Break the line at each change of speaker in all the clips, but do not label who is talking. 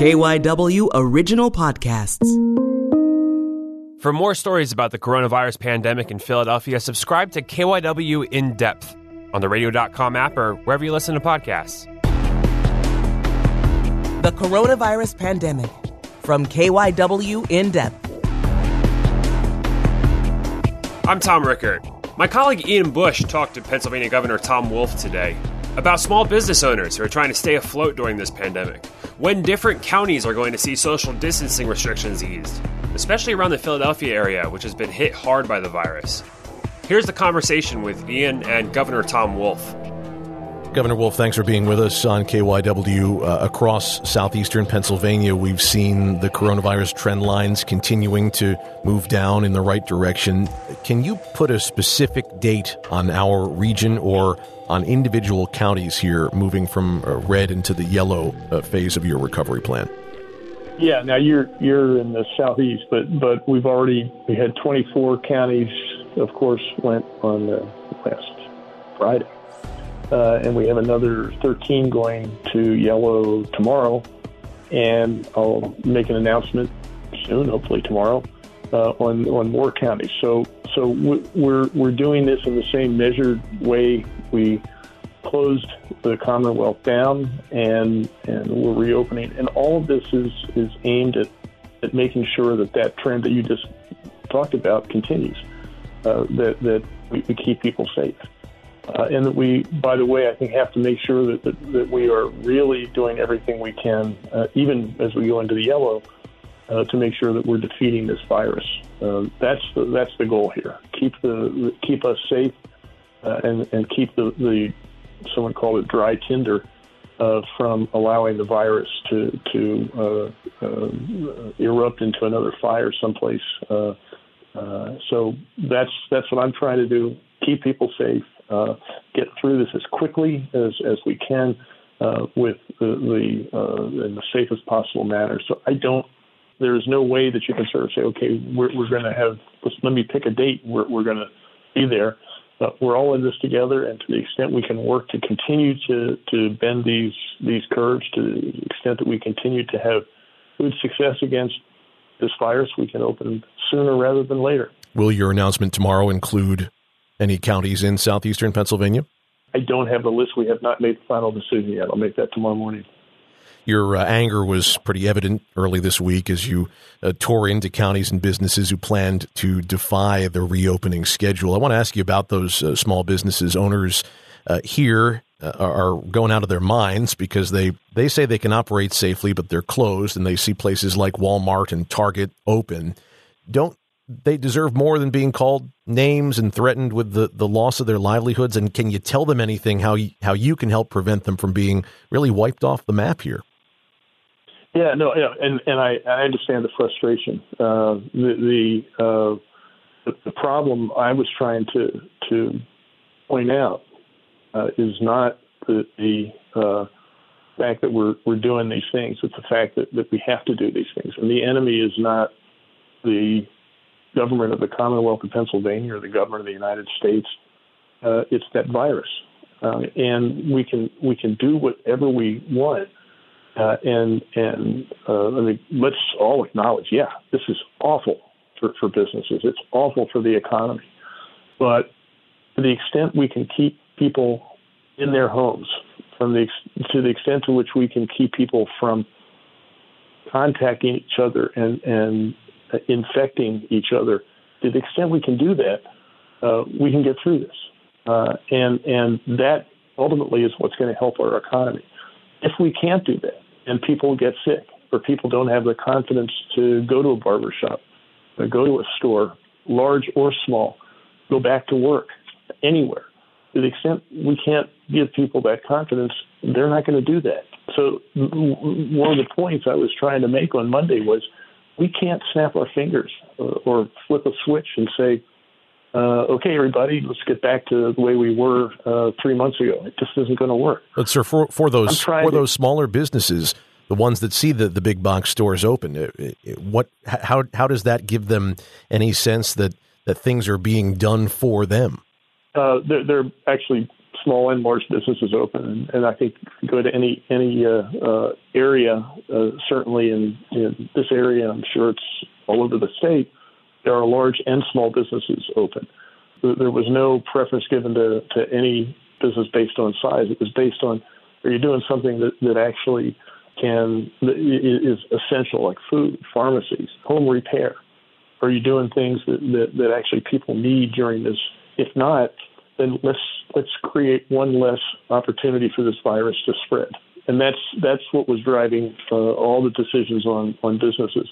KYW Original Podcasts.
For more stories about the coronavirus pandemic in Philadelphia, subscribe to KYW In Depth on the radio.com app or wherever you listen to podcasts.
The coronavirus pandemic from KYW In Depth.
I'm Tom Rickert. My colleague Ian Bush talked to Pennsylvania Governor Tom Wolf today about small business owners who are trying to stay afloat during this pandemic, when different counties are going to see social distancing restrictions eased, especially around the Philadelphia area, which has been hit hard by the virus. Here's the conversation with Ian and Governor Tom Wolf.
Governor Wolf, thanks for being with us on KYW. Uh, across southeastern Pennsylvania, we've seen the coronavirus trend lines continuing to move down in the right direction. Can you put a specific date on our region or on individual counties here moving from uh, red into the yellow uh, phase of your recovery plan?
Yeah, now you're you're in the southeast, but but we've already we had 24 counties, of course, went on the last Friday uh, and we have another 13 going to yellow tomorrow. And I'll make an announcement soon, hopefully tomorrow, uh, on on more counties. So so we're we're doing this in the same measured way we closed the Commonwealth down, and and we're reopening. And all of this is is aimed at at making sure that that trend that you just talked about continues. Uh, that that we, we keep people safe. Uh, and that we, by the way, I think have to make sure that, that, that we are really doing everything we can, uh, even as we go into the yellow, uh, to make sure that we're defeating this virus. Uh, that's the that's the goal here. Keep the keep us safe, uh, and and keep the, the someone called it dry tinder uh, from allowing the virus to to erupt into another fire someplace. so that's that's what I'm trying to do. Keep people safe uh, get through this as quickly as, as we can uh, with the, the uh, in the safest possible manner. So I don't. There is no way that you can sort of say, okay, we're, we're going to have. let me pick a date. We're, we're going to be there. But we're all in this together, and to the extent we can work to continue to, to bend these these curves, to the extent that we continue to have good success against this virus, we can open sooner rather than later.
Will your announcement tomorrow include any counties in southeastern Pennsylvania?
I don't have the list. We have not made the final decision yet. I'll make that tomorrow morning.
Your uh, anger was pretty evident early this week as you uh, tore into counties and businesses who planned to defy the reopening schedule. I want to ask you about those uh, small businesses. Owners uh, here uh, are going out of their minds because they, they say they can operate safely, but they're closed, and they see places like Walmart and Target open. Don't they deserve more than being called names and threatened with the, the loss of their livelihoods? And can you tell them anything how you, how you can help prevent them from being really wiped off the map here?
Yeah, no, yeah, and and I, I understand the frustration. Uh, the the, uh, the problem I was trying to to point out uh, is not the the uh, fact that we're we're doing these things. It's the fact that, that we have to do these things, and the enemy is not the government of the Commonwealth of Pennsylvania or the government of the United States. Uh, it's that virus, uh, and we can we can do whatever we want. Uh, and and uh, I mean, let's all acknowledge, yeah, this is awful for, for businesses. It's awful for the economy. But to the extent we can keep people in their homes, from the to the extent to which we can keep people from contacting each other and and infecting each other. To the extent we can do that, uh, we can get through this, uh, and and that ultimately is what's going to help our economy. If we can't do that, and people get sick, or people don't have the confidence to go to a barber shop, or go to a store, large or small, go back to work, anywhere. To the extent we can't give people that confidence, they're not going to do that. So one of the points I was trying to make on Monday was we can't snap our fingers or, or flip a switch and say, uh, okay, everybody, let's get back to the way we were uh, three months ago. It just isn't going to work.
But sir, for for those for to, those smaller businesses, the ones that see the, the big box stores open, it, it, what how how does that give them any sense that that things are being done for them?
Uh, they're, they're actually small and large businesses open, and, I think go to any any uh, uh, area, uh, certainly in, in this area, I'm sure it's all over the state. There are large and small businesses open. There was no preference given to, to any business based on size. It was based on are you doing something that, that actually can is essential, like food, pharmacies, home repair. Are you doing things that, that, that actually people need during this? If not, then let's let's create one less opportunity for this virus to spread. And that's that's what was driving uh, all the decisions on on businesses.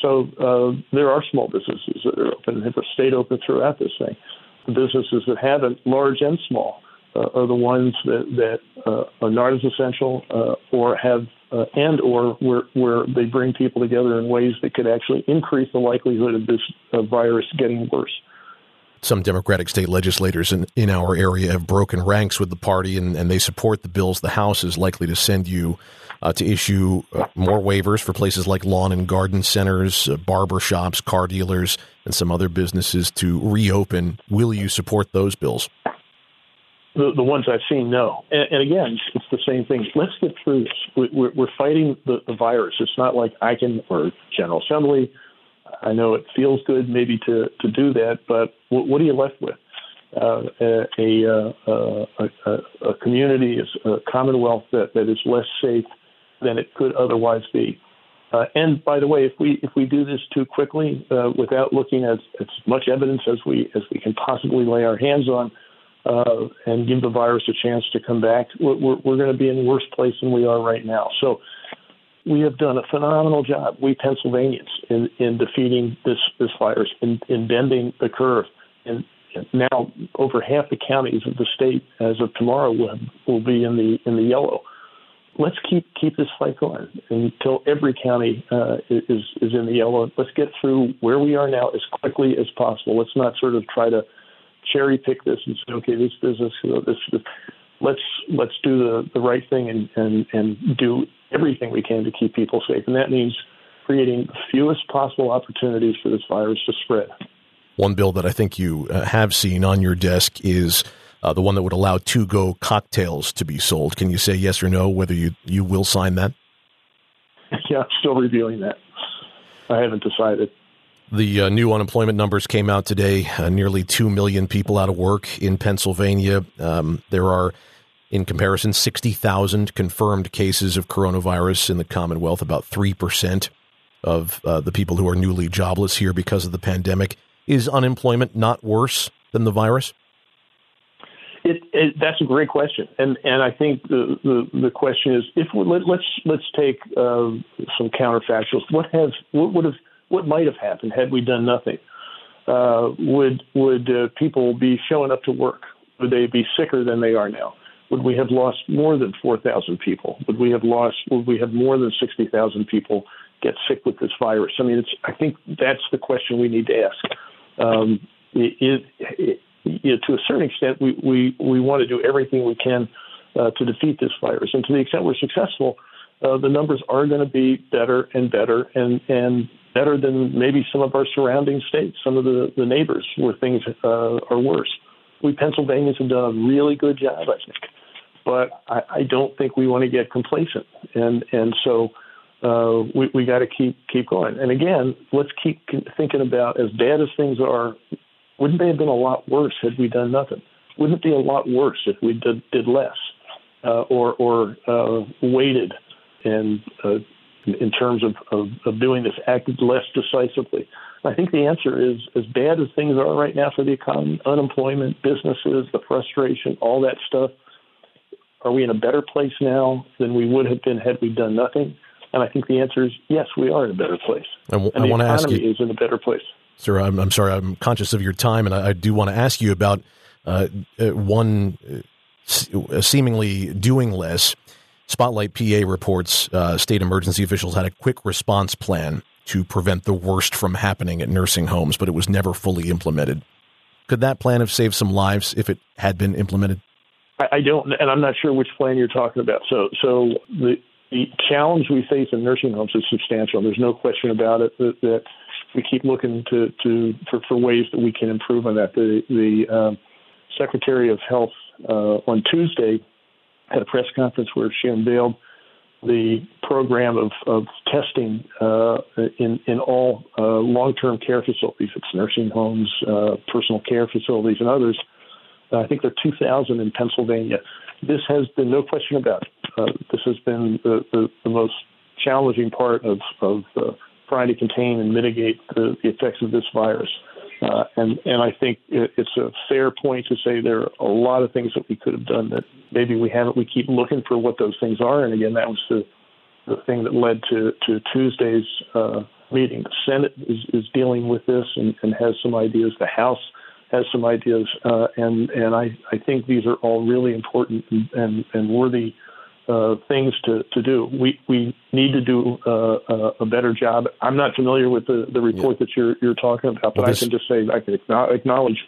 So uh, there are small businesses that are open, and have stayed open throughout this thing. The businesses that haven't, large and small, uh, are the ones that that uh, are not as essential uh, or have uh, and or where where they bring people together in ways that could actually increase the likelihood of this virus getting worse.
Some Democratic state legislators in, in our area have broken ranks with the party and, and they support the bills the House is likely to send you uh, to issue uh, more waivers for places like lawn and garden centers, uh, barber shops, car dealers, and some other businesses to reopen. Will you support those bills?
The, the ones I've seen, no. And, and again, it's the same thing. Let's get through this. We, we're, we're fighting the, the virus. It's not like I can, or General Assembly, I know it feels good maybe to, to do that, but what, are you left with? Uh, a, a, a, a, community, a commonwealth that, that is less safe than it could otherwise be. Uh, and by the way, if we if we do this too quickly uh, without looking at as much evidence as we as we can possibly lay our hands on, uh, and give the virus a chance to come back, we're, we're, going to be in worse place than we are right now. So we have done a phenomenal job, we Pennsylvanians, in, in defeating this, this virus, in, in bending the curve. And now over half the counties of the state, as of tomorrow, will, will be in the in the yellow. Let's keep keep this fight going until every county uh, is is in the yellow. Let's get through where we are now as quickly as possible. Let's not sort of try to cherry pick this and say, okay, this business, you know, this, this let's let's do the, the right thing and, and, and do everything we can to keep people safe. And that means creating the fewest possible opportunities for this virus to spread.
One bill that I think you uh, have seen on your desk is uh, the one that would allow to go cocktails to be sold. Can you say yes or no whether you, you will sign that?
Yeah, I'm still reviewing that. I haven't decided.
The uh, new unemployment numbers came out today. Uh, nearly 2 million people out of work in Pennsylvania. Um, there are, in comparison, 60,000 confirmed cases of coronavirus in the Commonwealth, about 3% of uh, the people who are newly jobless here because of the pandemic. Is unemployment not worse than the virus?
It, it, that's a great question, and and I think the the, the question is if we, let, us let's, let's take uh, some counterfactuals. What have what would have what might have happened had we done nothing? Uh, would would uh, people be showing up to work? Would they be sicker than they are now? Would we have lost more than 4,000 people? Would we have lost? Would we have more than 60,000 people get sick with this virus? I mean, it's. I think that's the question we need to ask. Um, it, it, it, to a certain extent, we, we, we want to do everything we can uh, to defeat this virus, and to the extent we're successful, uh, the numbers are going to be better and better, and and better than maybe some of our surrounding states, some of the, the neighbors where things uh, are worse. We Pennsylvanians have done a really good job, I think, but I, I don't think we want to get complacent, and and so uh, we we got to keep keep going. And again, let's keep thinking about as bad as things are. Wouldn't they have been a lot worse had we done nothing? Wouldn't it be a lot worse if we did did less, uh, or or uh, waited and uh, in terms of, of, of doing this acted less decisively? I think the answer is as bad as things are right now for the economy, unemployment, businesses, the frustration, all that stuff. Are we in a better place now than we would have been had we done nothing? And I think the answer is yes, we are in a better place.
I, w-
and I
want
to
ask you,
is in a better place.
Sir, I'm, I'm sorry, I'm conscious of your time, and I, I do want to ask you about uh, uh one uh, seemingly doing less Spotlight PA reports uh, state emergency officials had a quick response plan to prevent the worst from happening at nursing homes, but it was never fully implemented. Could that plan have saved some lives if it had been implemented?
I I don't, and I'm not sure which plan you're talking about. So, so the the challenge we face in nursing homes is substantial. There's no question about it that, that we keep looking to, to for, for ways that we can improve on that. The the um, Secretary of Health uh, on Tuesday had a press conference where she unveiled the program of, of testing uh, in in all uh, long-term care facilities, it's nursing homes, uh, personal care facilities, and others. I think there are 2,000 in Pennsylvania. This has been no question about it. Uh, this has been the, the, the, most challenging part of, of uh, trying to contain and mitigate the, the effects of this virus. Uh, and and I think it's a fair point to say there are a lot of things that we could have done that maybe we haven't. We keep looking for what those things are, and again, that was the the thing that led to to Tuesday's uh, meeting. The Senate is, is dealing with this and, and has some ideas. The House has some ideas, uh, and and I I think these are all really important and and, and worthy uh, things to, to do. We we need to do uh, a better job. I'm not familiar with the, the report yeah. that you're you're talking about, but well, this, I can just say I can acknowledge.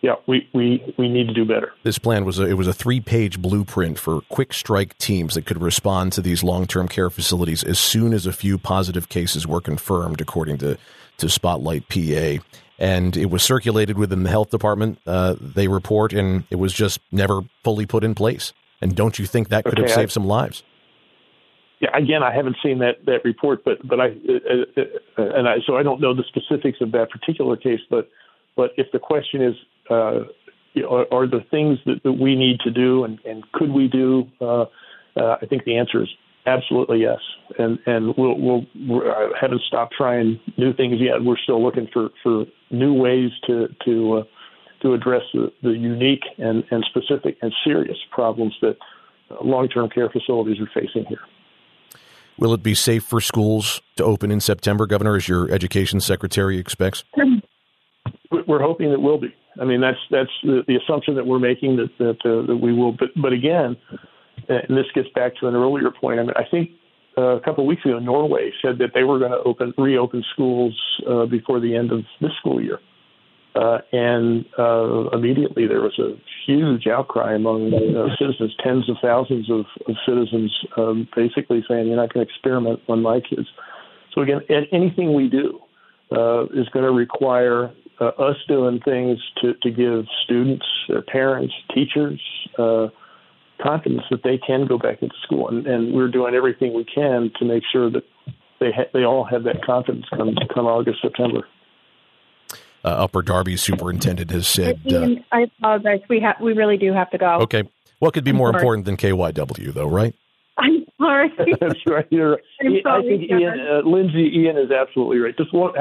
Yeah, we, we, we need to do better.
This plan was a, it was a three page blueprint for quick strike teams that could respond to these long term care facilities as soon as a few positive cases were confirmed, according to to Spotlight PA. And it was circulated within the health department. Uh, they report, and it was just never fully put in place. And don't you think that could okay, have saved I, some lives?
Yeah, again, I haven't seen that that report, but but I uh, uh, and I so I don't know the specifics of that particular case. But but if the question is, uh, are, are there things that, that we need to do, and, and could we do? Uh, uh, I think the answer is absolutely yes. And and we'll we'll we haven't stopped trying new things yet. We're still looking for for new ways to to uh, to address the, the unique and, and specific and serious problems that uh, long term care facilities are facing here.
Will it be safe for schools to open in September, Governor, as your education secretary expects?
We're hoping it will be. I mean, that's that's the, the assumption that we're making that that, uh, that we will. But but again, and this gets back to an earlier point. I mean, I think uh, a couple of weeks ago, Norway said that they were going to open reopen schools uh, before the end of this school year. Uh, and uh, immediately there was a huge outcry among uh, citizens, tens of thousands of, of citizens, um, basically saying, "You're not going to experiment on my kids." So again, anything we do uh, is going to require uh, us doing things to, to give students, their parents, teachers uh, confidence that they can go back into school, and, and we're doing everything we can to make sure that they ha- they all have that confidence come come August September
uh, Upper Darby superintendent has said.
Uh, I apologize. We have we really do have to go.
Okay. What could be I'm more sorry. important than KYW, though, right?
I'm sorry.
That's right. You're, I'm sorry, I think Ian, uh, Lindsay, Ian is absolutely right. Just one,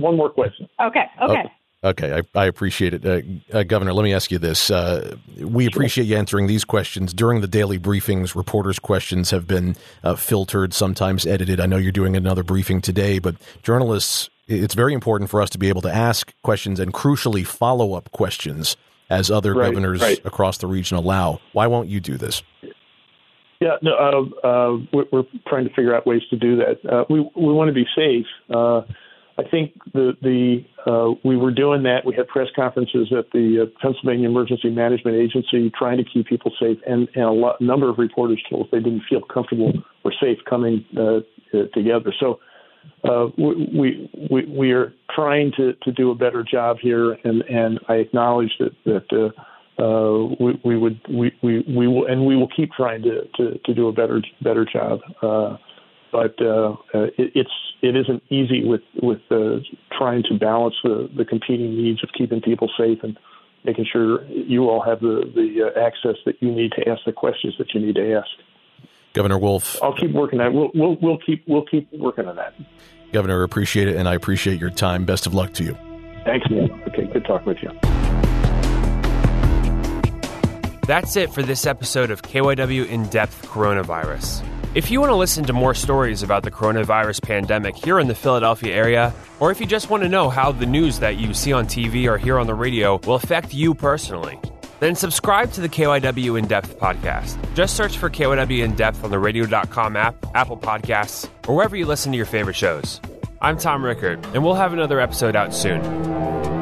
one more question.
Okay. Okay.
Oh. Okay, I, I, appreciate it. Uh, uh, Governor, let me ask you this. Uh, we appreciate you answering these questions. During the daily briefings, reporters' questions have been uh, filtered, sometimes edited. I know you're doing another briefing today, but journalists it's very important for us to be able to ask questions and crucially follow up questions as other right, governors right. across the region allow. Why won't you do this?
Yeah, no, uh, uh, we're, trying to figure out ways to do that. Uh, we we want to be safe. Uh, I think the the uh, we were doing that. We had press conferences at the uh, Pennsylvania Emergency Management Agency trying to keep people safe, and, and a lot, number of reporters told us they didn't feel comfortable or safe coming uh, together. So uh, we, we we are trying to, to do a better job here, and, and I acknowledge that that uh, uh, we, we would we, we, we will and we will keep trying to, to, to do a better better job. Uh, but uh, uh, it, it's it isn't easy with with trying to balance the, the competing needs of keeping people safe and making sure you all have the the access that you need to ask the questions that you need to ask.
Governor Wolf.
I'll keep working on it. We'll, we'll, we'll, keep, we'll keep working on that.
Governor, appreciate it, and I appreciate your time. Best of luck to you.
Thanks, man. Okay, good talking with you.
That's it for this episode of KYW In Depth Coronavirus. If you want to listen to more stories about the coronavirus pandemic here in the Philadelphia area, or if you just want to know how the news that you see on TV or hear on the radio will affect you personally, then subscribe to the KYW In Depth podcast. Just search for KYW In Depth on the radio.com app, Apple Podcasts, or wherever you listen to your favorite shows. I'm Tom Rickert, and we'll have another episode out soon.